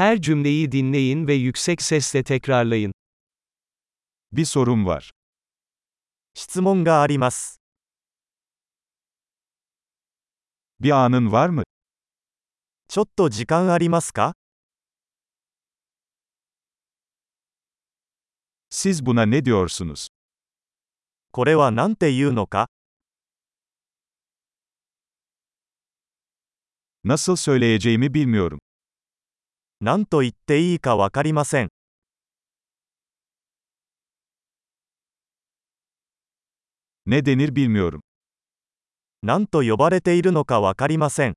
Her cümleyi dinleyin ve yüksek sesle tekrarlayın. Bir sorum var. 質問があります。 Bir anın var mı? ちょっと時間ありますか Siz buna ne diyorsunuz? これは何て言うのか Nasıl söyleyeceğimi bilmiyorum. 何と言っていいかわかりません。Ne denir bilmiyorum. 何と呼ばれているのかわかりません。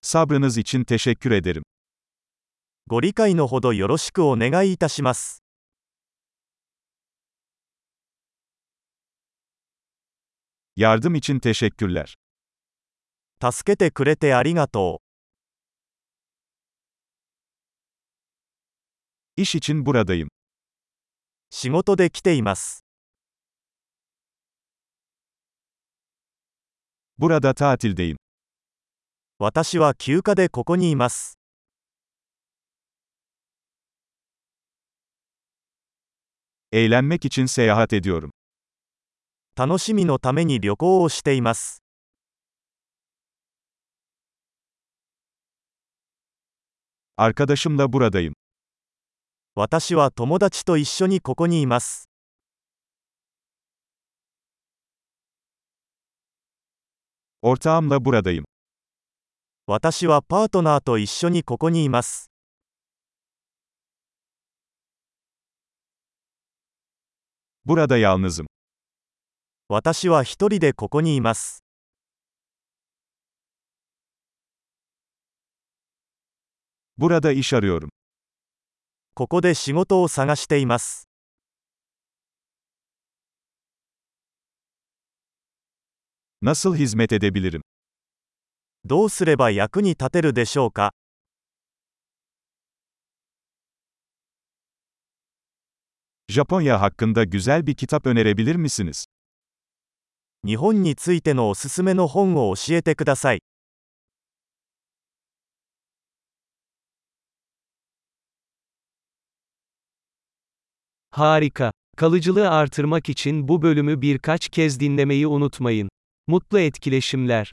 Sabrınız için teşekkür ederim. ご理解のほどよろしくお願いいたします。Yardım için teşekkürler. 助けてくれてありがとう。İş için buradayım. 仕事で来ています。Burada tatildeyim. 私は休暇でここにいます。Eğlenmek için seyahat ediyorum. 楽しみのために旅行をしています。arkadaşımla イ私は友達と一緒にここにいます。私はパートナーと一緒にここにいます。私は一人でここにいます。Burada iş arıyorum. ここで仕事を探しています。Nasıl hizmet edebilirim? どうすれば役に立てるでしょうか Japonya hakkında güzel bir kitap önerebilir misiniz? 日本についてのおすすめの本を教えてください。Harika. Kalıcılığı artırmak için bu bölümü birkaç kez dinlemeyi unutmayın. Mutlu etkileşimler.